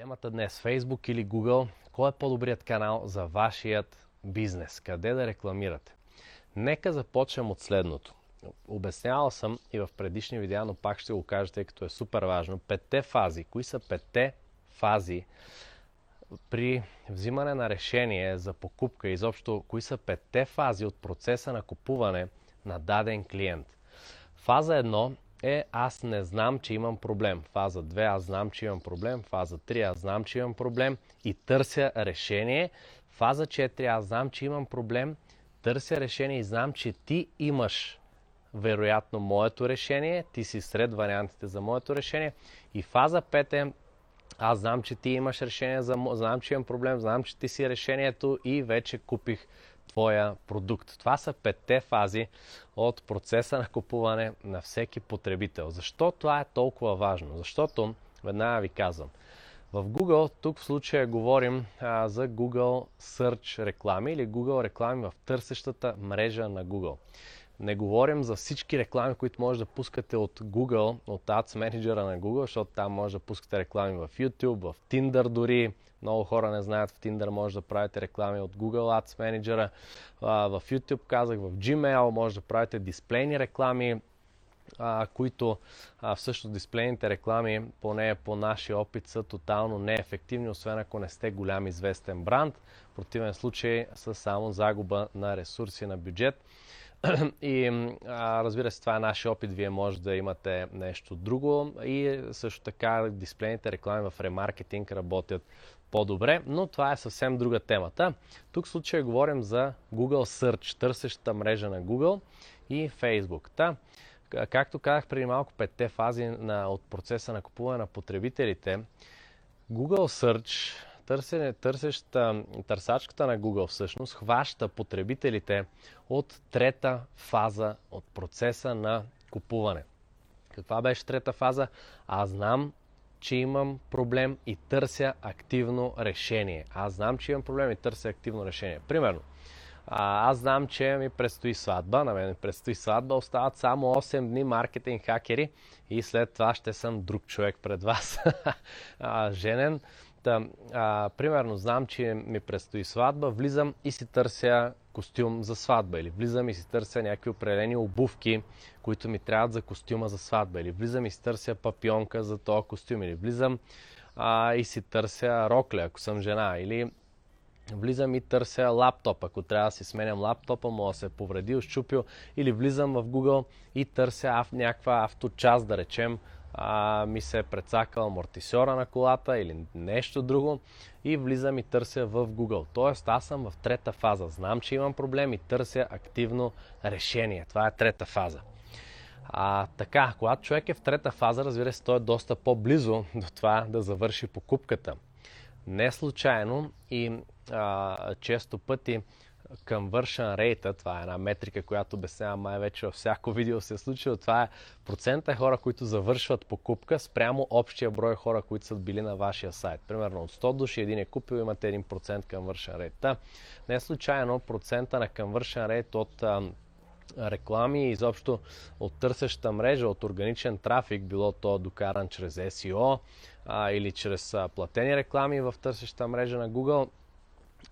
Темата днес Facebook или Google. Кой е по-добрият канал за вашият бизнес? Къде да рекламирате? Нека започнем от следното. Обяснявал съм и в предишни видеа, но пак ще го кажа, тъй като е супер важно. Петте фази. Кои са петте фази при взимане на решение за покупка? Изобщо, кои са петте фази от процеса на купуване на даден клиент? Фаза 1 е аз не знам, че имам проблем. Фаза 2 аз знам, че имам проблем. Фаза 3 аз знам, че имам проблем и търся решение. Фаза 4 аз знам, че имам проблем. Търся решение и знам, че ти имаш вероятно моето решение. Ти си сред вариантите за моето решение. И фаза 5 е аз знам, че ти имаш решение, за... знам, че имам проблем, знам, че ти си решението и вече купих твоя продукт. Това са петте фази от процеса на купуване на всеки потребител. Защо това е толкова важно? Защото, веднага ви казвам, в Google, тук в случая говорим а, за Google Search реклами или Google реклами в търсещата мрежа на Google. Не говорим за всички реклами, които може да пускате от Google, от Ads Manager на Google, защото там може да пускате реклами в YouTube, в Tinder дори. Много хора не знаят, в Tinder може да правите реклами от Google Ads Manager. В YouTube казах, в Gmail може да правите дисплейни реклами, които всъщност дисплейните реклами, поне по нашия опит, са тотално неефективни, освен ако не сте голям известен бранд. В противен случай са само загуба на ресурси на бюджет. И а, разбира се, това е нашия опит. Вие може да имате нещо друго. И също така дисплейните реклами в ремаркетинг работят по-добре, но това е съвсем друга темата. Тук в случая говорим за Google Search, търсещата мрежа на Google и Facebook. Та, както казах преди малко, петте фази на, от процеса на купуване на потребителите, Google Search търсене, търсеща, търсачката на Google всъщност хваща потребителите от трета фаза от процеса на купуване. Каква беше трета фаза? Аз знам, че имам проблем и търся активно решение. Аз знам, че имам проблем и търся активно решение. Примерно, аз знам, че ми предстои сватба, на мен ми предстои сватба, остават само 8 дни маркетинг хакери и след това ще съм друг човек пред вас. женен. Та, а, примерно, знам, че ми предстои сватба, влизам и си търся костюм за сватба. Или влизам и си търся някакви определени обувки, които ми трябват за костюма за сватба. Или влизам и си търся папионка за този костюм. Или влизам а, и си търся рокля, ако съм жена. Или влизам и търся лаптоп, ако трябва да си сменям лаптопа, мога да се повредил, щупил. Или влизам в Google и търся ав, някаква авточас, да речем, а, ми се е прецакал амортисьора на колата или нещо друго и влизам и търся в Google. Тоест аз съм в трета фаза. Знам, че имам проблем и търся активно решение. Това е трета фаза. А, така, когато човек е в трета фаза, разбира се, той е доста по-близо до това да завърши покупката. Не случайно и а, често пъти conversion rate, това е една метрика, която обяснява май вече във всяко видео се е случило. Това е процента хора, които завършват покупка спрямо общия брой хора, които са били на вашия сайт. Примерно от 100 души един е купил, имате 1% conversion rate. Та, не е случайно процента на conversion rate от реклами и изобщо от търсеща мрежа, от органичен трафик, било то докаран чрез SEO а, или чрез а, платени реклами в търсеща мрежа на Google,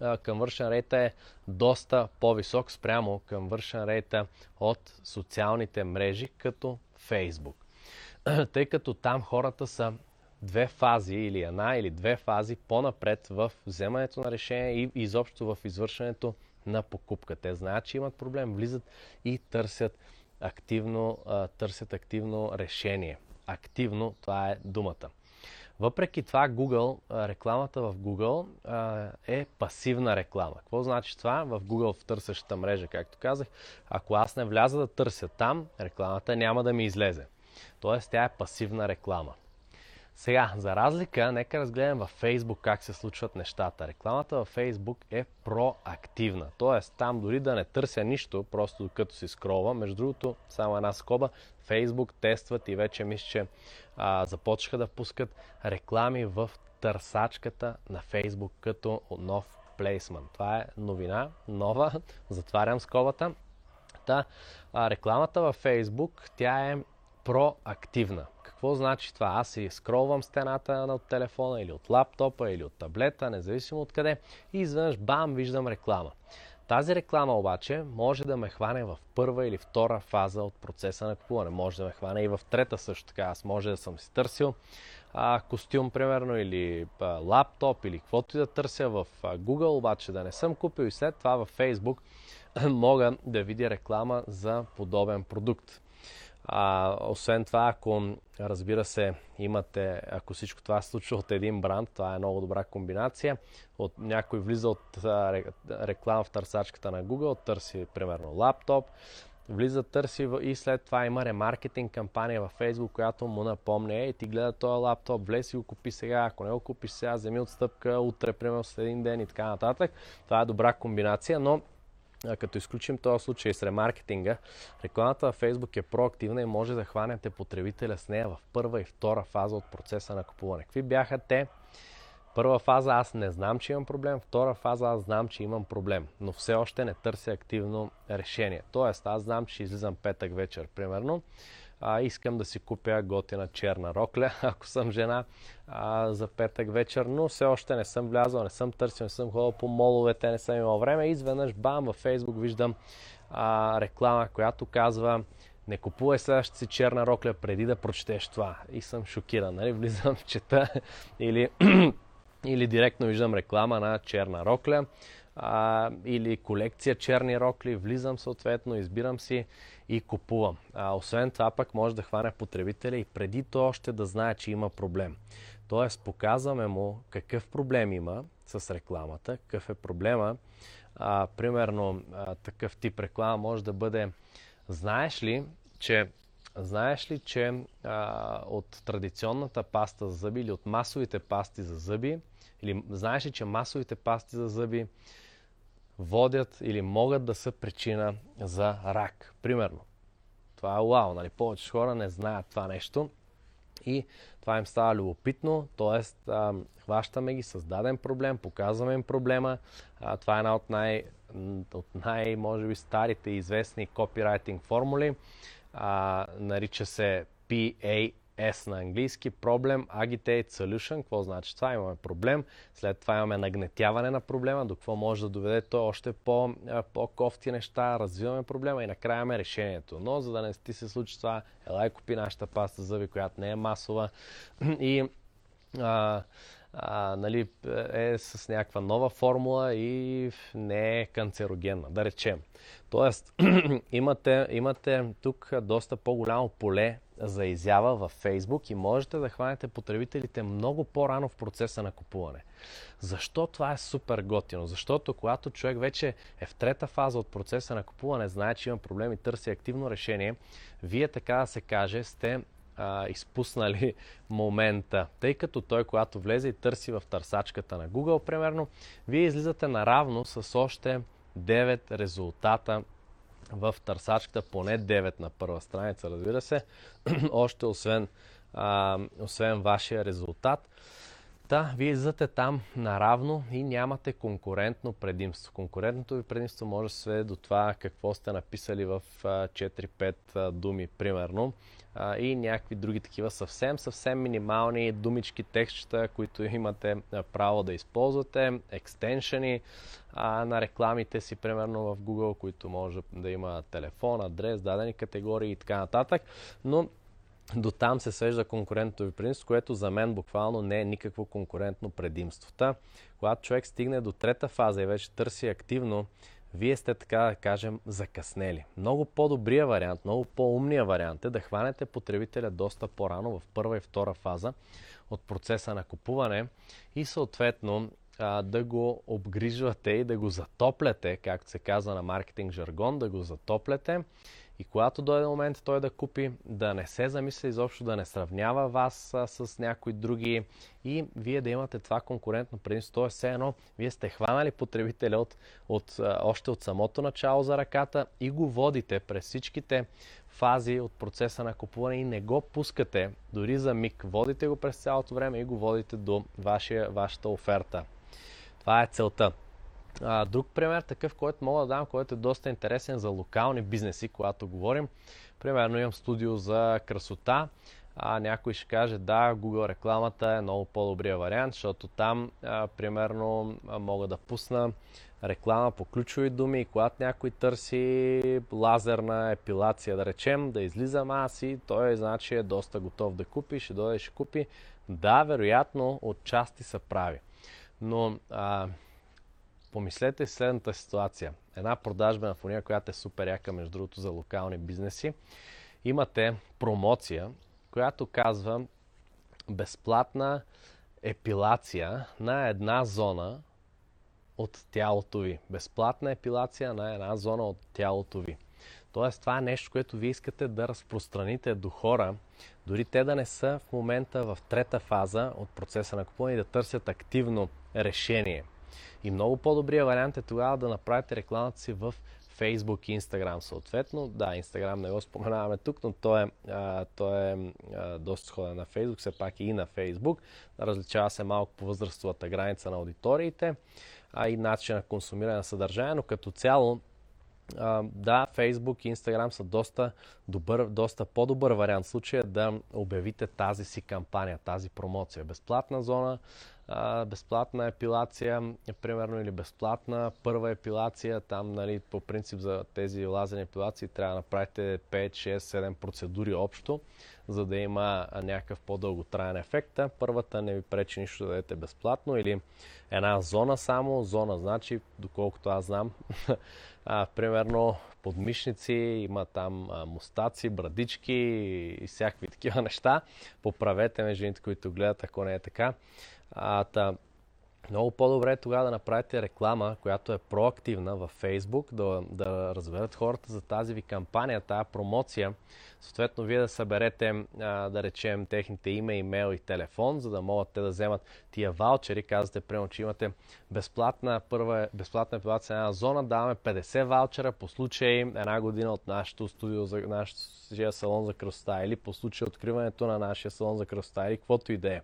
conversion rate е доста по-висок спрямо conversion rate от социалните мрежи като Facebook. Тъй като там хората са две фази или една или две фази по-напред в вземането на решение и изобщо в извършването на покупка. Те знаят, че имат проблем, влизат и търсят активно, търсят активно решение. Активно, това е думата. Въпреки това, Google, рекламата в Google е пасивна реклама. Какво значи това? В Google в търсещата мрежа, както казах, ако аз не вляза да търся там, рекламата няма да ми излезе. Тоест, тя е пасивна реклама. Сега, за разлика, нека разгледам във Facebook как се случват нещата. Рекламата във Facebook е проактивна. Тоест, там дори да не търся нищо, просто докато си скролва. Между другото, само една скоба, Facebook тестват и вече мисля, че а, започнаха да пускат реклами в търсачката на Facebook като нов плейсмент. Това е новина, нова, затварям скобата. Та, а, рекламата във Facebook, тя е проактивна Какво значи това? Аз си скролвам стената на телефона или от лаптопа или от таблета, независимо от къде и изведнъж бам, виждам реклама. Тази реклама обаче може да ме хване в първа или втора фаза от процеса на купуване. Може да ме хване и в трета също така. Аз може да съм си търсил а, костюм, примерно, или а, лаптоп, или каквото и да търся в а, Google, обаче да не съм купил и след това в Facebook мога да видя реклама за подобен продукт. А, освен това, ако разбира се имате, ако всичко това се случва от един бранд, това е много добра комбинация. От, някой влиза от реклама в търсачката на Google, търси примерно лаптоп, влиза, търси и след това има ремаркетинг кампания във Facebook, която му напомня, и ти гледа този лаптоп, влез и го купи сега, ако не го купиш сега, вземи отстъпка утре, примерно след един ден и така нататък. Това е добра комбинация, но като изключим този случай с ремаркетинга, рекламата във Facebook е проактивна и може да хванете потребителя с нея в първа и втора фаза от процеса на купуване. Какви бяха те? Първа фаза аз не знам, че имам проблем, втора фаза аз знам, че имам проблем, но все още не търся активно решение. Тоест аз знам, че излизам петък вечер, примерно, а, искам да си купя готина черна рокля, ако съм жена, а, за петък вечер, но все още не съм влязал, не съм търсил, не съм ходил по моловете, не съм имал време. Изведнъж, бам, във Фейсбук виждам а, реклама, която казва не купувай следващата си черна рокля преди да прочетеш това. И съм шокиран, нали? Влизам в чета или, или директно виждам реклама на черна рокля а, или колекция черни рокли, влизам съответно, избирам си и купувам. А, освен това пък може да хване потребителя и преди то още да знае, че има проблем. Тоест показваме му какъв проблем има с рекламата, какъв е проблема. А, примерно а, такъв тип реклама може да бъде знаеш ли, че Знаеш ли, че а, от традиционната паста за зъби или от масовите пасти за зъби, или знаеш ли, че масовите пасти за зъби водят или могат да са причина за рак. Примерно. Това е вау, нали? Повече хора не знаят това нещо и това им става любопитно, т.е. хващаме ги с даден проблем, показваме им проблема. А, това е една от най, от най може би, старите известни копирайтинг формули. А, нарича се PA S на английски, проблем, agitate, solution. Какво значи това? Имаме проблем, след това имаме нагнетяване на проблема, до какво може да доведе то още по, по-кофти неща, развиваме проблема и накрая имаме решението. Но за да не ти се случи това, елай купи нашата паста зъби, която не е масова и а, а, нали, е с някаква нова формула и не е канцерогенна, да речем. Тоест, имате, имате тук доста по-голямо поле за изява във Facebook и можете да хванете потребителите много по-рано в процеса на купуване. Защо това е супер готино? Защото когато човек вече е в трета фаза от процеса на купуване, знае, че има проблем и търси активно решение, вие така да се каже сте а, изпуснали момента. Тъй като той, когато влезе и търси в търсачката на Google, примерно, вие излизате наравно с още 9 резултата в търсачката, поне 9 на първа страница, разбира се, още освен, а, освен вашия резултат. Да, вие излизате там наравно и нямате конкурентно предимство. Конкурентното ви предимство може да се до това какво сте написали в 4-5 думи, примерно, и някакви други такива съвсем, съвсем минимални думички, текстчета, които имате право да използвате, екстеншени на рекламите си, примерно в Google, които може да има телефон, адрес, дадени категории и така нататък. Но до там се свежда конкурентното ви предимство, което за мен буквално не е никакво конкурентно предимство. Та, когато човек стигне до трета фаза и вече търси активно, вие сте така да кажем закъснели. Много по-добрия вариант, много по-умния вариант е да хванете потребителя доста по-рано в първа и втора фаза от процеса на купуване и съответно да го обгрижвате и да го затопляте, както се казва на маркетинг жаргон, да го затопляте и когато дойде момент той да купи, да не се замисля изобщо, да не сравнява вас а, с някои други и вие да имате това конкурентно предимство. Тоест, все едно, вие сте хванали потребителя от, от, а, още от самото начало за ръката и го водите през всичките фази от процеса на купуване и не го пускате дори за миг. Водите го през цялото време и го водите до вашия, вашата оферта. Това е целта. А, друг пример, такъв, който мога да дам, който е доста интересен за локални бизнеси, когато говорим. Примерно имам студио за красота а, някой ще каже, да, Google рекламата е много по-добрия вариант, защото там, а, примерно, мога да пусна реклама по ключови думи и когато някой търси лазерна епилация, да речем, да излизам аз и той значи е доста готов да купи, ще дойде ще купи. Да, вероятно, от части са прави. Но а, помислете следната ситуация. Една продажбена фония, която е супер яка, между другото, за локални бизнеси. Имате промоция, която казва безплатна епилация на една зона от тялото ви. Безплатна епилация на една зона от тялото ви. Тоест, това е нещо, което вие искате да разпространите до хора, дори те да не са в момента в трета фаза от процеса на купуване и да търсят активно решение. И много по-добрият вариант е тогава да направите рекламата си в Facebook и Instagram съответно. Да, Instagram не го споменаваме тук, но той е, а, той е а, доста сходен на Facebook, все пак и на Facebook. Различава се малко по възрастовата граница на аудиториите а и начин на консумиране на съдържание, но като цяло да, Facebook и Instagram са доста, добър, доста по-добър вариант в случая да обявите тази си кампания, тази промоция. Безплатна зона, безплатна епилация, примерно, или безплатна първа епилация. Там, нали, по принцип за тези лазерни епилации трябва да направите 5, 6, 7 процедури общо, за да има някакъв по-дълготраен ефект. Първата не ви пречи нищо да дадете безплатно или една зона само. Зона значи, доколкото аз знам, а, примерно подмишници, има там а, мустаци, брадички и всякакви такива неща. Поправете ме, жените, които гледат, ако не е така. А, та, много по-добре е тогава да направите реклама, която е проактивна във Facebook, да, да разберат хората за тази ви кампания, тази промоция. Съответно, вие да съберете, а, да речем, техните име, имейл и телефон, за да могат те да вземат тия ваучери. Казвате, примерно, че имате безплатна, първа, безплатна епилация на една зона, даваме 50 ваучера по случай една година от нашото студио, за нашия салон за красота или по случай откриването на нашия салон за красота или каквото и да е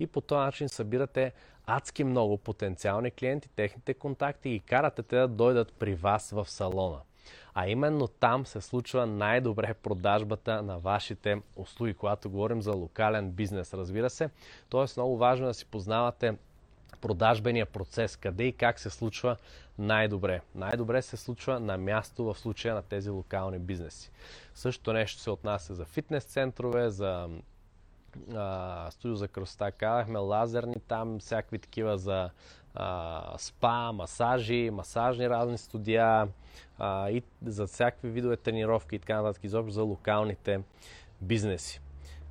и по този начин събирате адски много потенциални клиенти, техните контакти и карате те да дойдат при вас в салона. А именно там се случва най-добре продажбата на вашите услуги, когато говорим за локален бизнес, разбира се. Тоест много важно е да си познавате продажбения процес, къде и как се случва най-добре. Най-добре се случва на място в случая на тези локални бизнеси. Също нещо се отнася за фитнес центрове, за студио за красота, казахме, лазерни там, всякакви такива за а, спа, масажи, масажни разни студия а, и за всякакви видове тренировки и така нататък, изобщо за локалните бизнеси.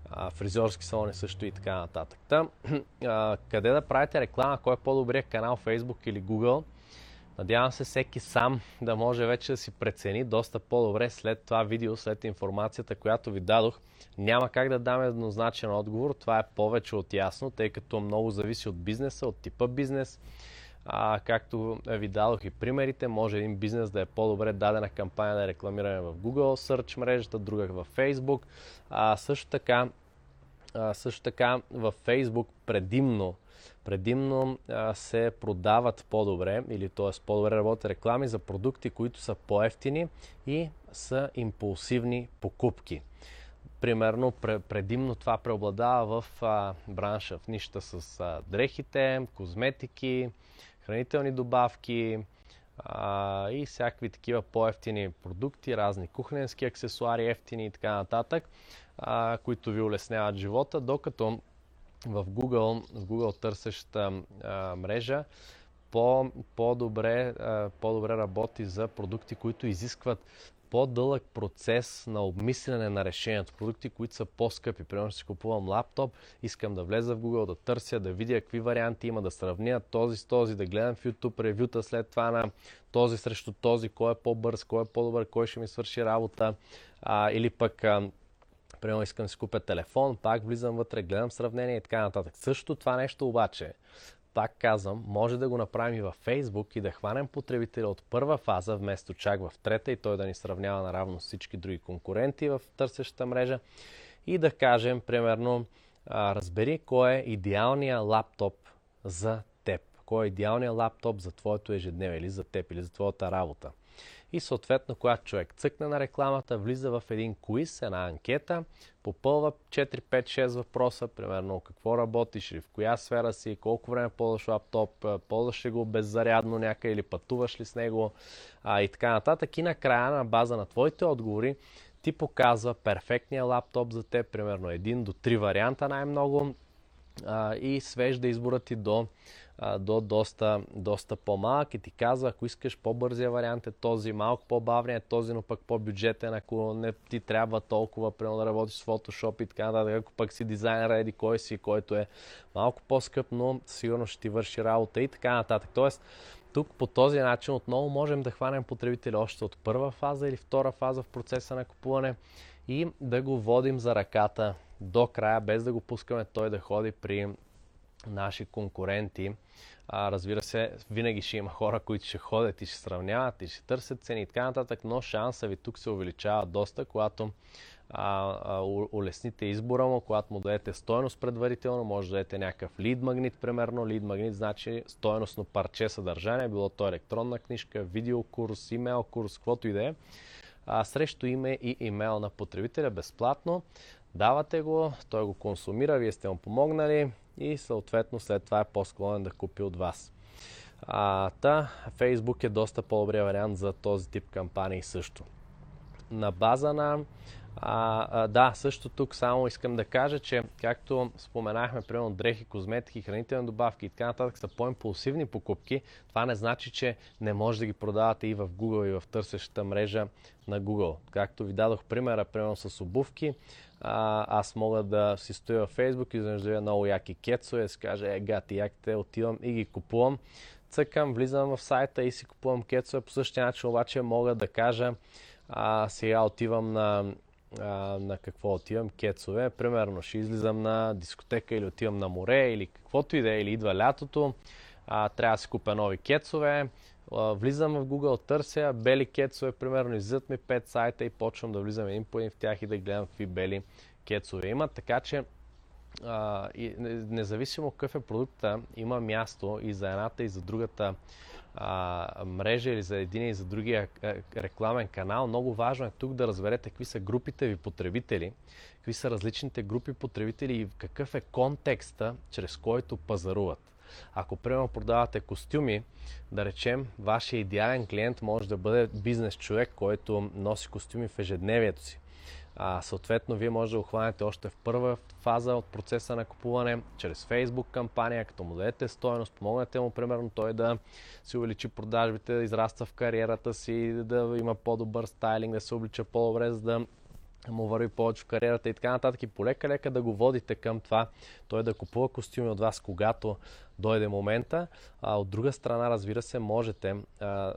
А, фризьорски салони също и така нататък. Та, а, къде да правите реклама, кой е по-добрият канал Facebook или Google? Надявам се всеки сам да може вече да си прецени доста по-добре след това видео, след информацията, която ви дадох. Няма как да дам еднозначен отговор, това е повече от ясно, тъй като много зависи от бизнеса, от типа бизнес. А, както ви дадох и примерите, може един бизнес да е по-добре дадена кампания да рекламираме в Google Search мрежата, друга в Facebook. А, също така, също така в Facebook предимно предимно а, се продават по-добре или т.е. по-добре работят реклами за продукти, които са по-ефтини и са импулсивни покупки. Примерно, предимно това преобладава в а, бранша, в нища с дрехите, козметики, хранителни добавки а, и всякакви такива по-ефтини продукти, разни кухненски аксесуари, ефтини и така нататък, а, които ви улесняват живота, докато в Google, в Google търсеща а, мрежа по, по-добре, по-добре работи за продукти, които изискват по-дълъг процес на обмислене на решението. Продукти, които са по-скъпи. Примерно ще си купувам лаптоп, искам да влеза в Google, да търся, да видя какви варианти има, да сравня този с този, да гледам в YouTube ревюта след това на този срещу този, кой е по-бърз, кой е по-добър, кой ще ми свърши работа. А, или пък а, Примерно искам да си купя телефон, пак влизам вътре, гледам сравнение и така нататък. Също това нещо обаче, пак казвам, може да го направим и във Facebook и да хванем потребителя от първа фаза, вместо чак в трета и той да ни сравнява наравно с всички други конкуренти в търсещата мрежа и да кажем, примерно, разбери кой е идеалният лаптоп за теб. Кой е идеалният лаптоп за твоето ежедневие или за теб или за твоята работа. И съответно, когато човек цъкне на рекламата, влиза в един квиз, една анкета, попълва 4, 5, 6 въпроса, примерно какво работиш или в коя сфера си, колко време ползваш лаптоп, ползваш ли го беззарядно някъде или пътуваш ли с него а, и така нататък. И накрая на база на твоите отговори ти показва перфектния лаптоп за теб, примерно един до три варианта най-много а, и свежда избора ти до, а, до доста, доста по-малък и ти казва, ако искаш по-бързия вариант е този, малко по-бавният е този, но пък по-бюджетен, ако не ти трябва толкова, примерно да работиш с Photoshop и така нататък, ако пък си дизайнер, еди кой си, който е малко по-скъп, но сигурно ще ти върши работа и така нататък. Тоест, тук по този начин отново можем да хванем потребителя още от първа фаза или втора фаза в процеса на купуване и да го водим за ръката до края, без да го пускаме той да ходи при наши конкуренти. А, разбира се, винаги ще има хора, които ще ходят и ще сравняват и ще търсят цени и така нататък, но шанса ви тук се увеличава доста, когато а, а, улесните избора му, когато му дадете стойност предварително, може да дадете някакъв лид магнит, примерно. Лид магнит значи стойностно парче съдържание, било то електронна книжка, видеокурс, имейл курс, каквото и да е. Срещу име и имейл на потребителя безплатно. Давате го, той го консумира, вие сте му помогнали и съответно след това е по-склонен да купи от вас. А, та, Facebook е доста по-добрия вариант за този тип кампании също. На база на а, а, да, също тук само искам да кажа, че както споменахме, примерно дрехи, козметики, хранителни добавки и така нататък са по-импулсивни покупки, това не значи, че не може да ги продавате и в Google и в търсещата мрежа на Google. Както ви дадох примера, примерно с обувки, а, аз мога да си стоя в Facebook и да много яки кецове, си кажа, е, гати, яките, отивам и ги купувам. Цъкам, влизам в сайта и си купувам кецове. По същия начин обаче мога да кажа, а, сега отивам на а, на какво отивам, кецове. Примерно ще излизам на дискотека или отивам на море или каквото и да е, или идва лятото. А, трябва да си купя нови кецове. А, влизам в Google, търся бели кецове, примерно излизат ми 5 сайта и почвам да влизам един по един в тях и да гледам какви бели кецове имат. Така че а, и, независимо какъв е продукта, има място и за едната и за другата а, мрежа или за един и за другия рекламен канал. Много важно е тук да разберете какви са групите ви потребители, какви са различните групи потребители и какъв е контекста, чрез който пазаруват. Ако, примерно, продавате костюми, да речем, вашия идеален клиент може да бъде бизнес човек, който носи костюми в ежедневието си. А, съответно, вие може да охванете още в първа фаза от процеса на купуване, чрез Facebook кампания, като му дадете стоеност, помогнете му, примерно, той да си увеличи продажбите, да израства в кариерата си, да има по-добър стайлинг, да се облича по-добре, за да му върви повече в кариерата и така нататък. И полека-лека да го водите към това, той да купува костюми от вас, когато дойде момента. А от друга страна, разбира се, можете, а,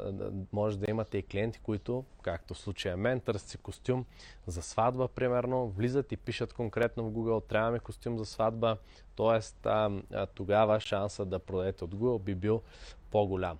може да имате и клиенти, които, както в случая мен, търсят си костюм за сватба, примерно, влизат и пишат конкретно в Google, трябва ми костюм за сватба, т.е. тогава шанса да продадете от Google би бил по-голям.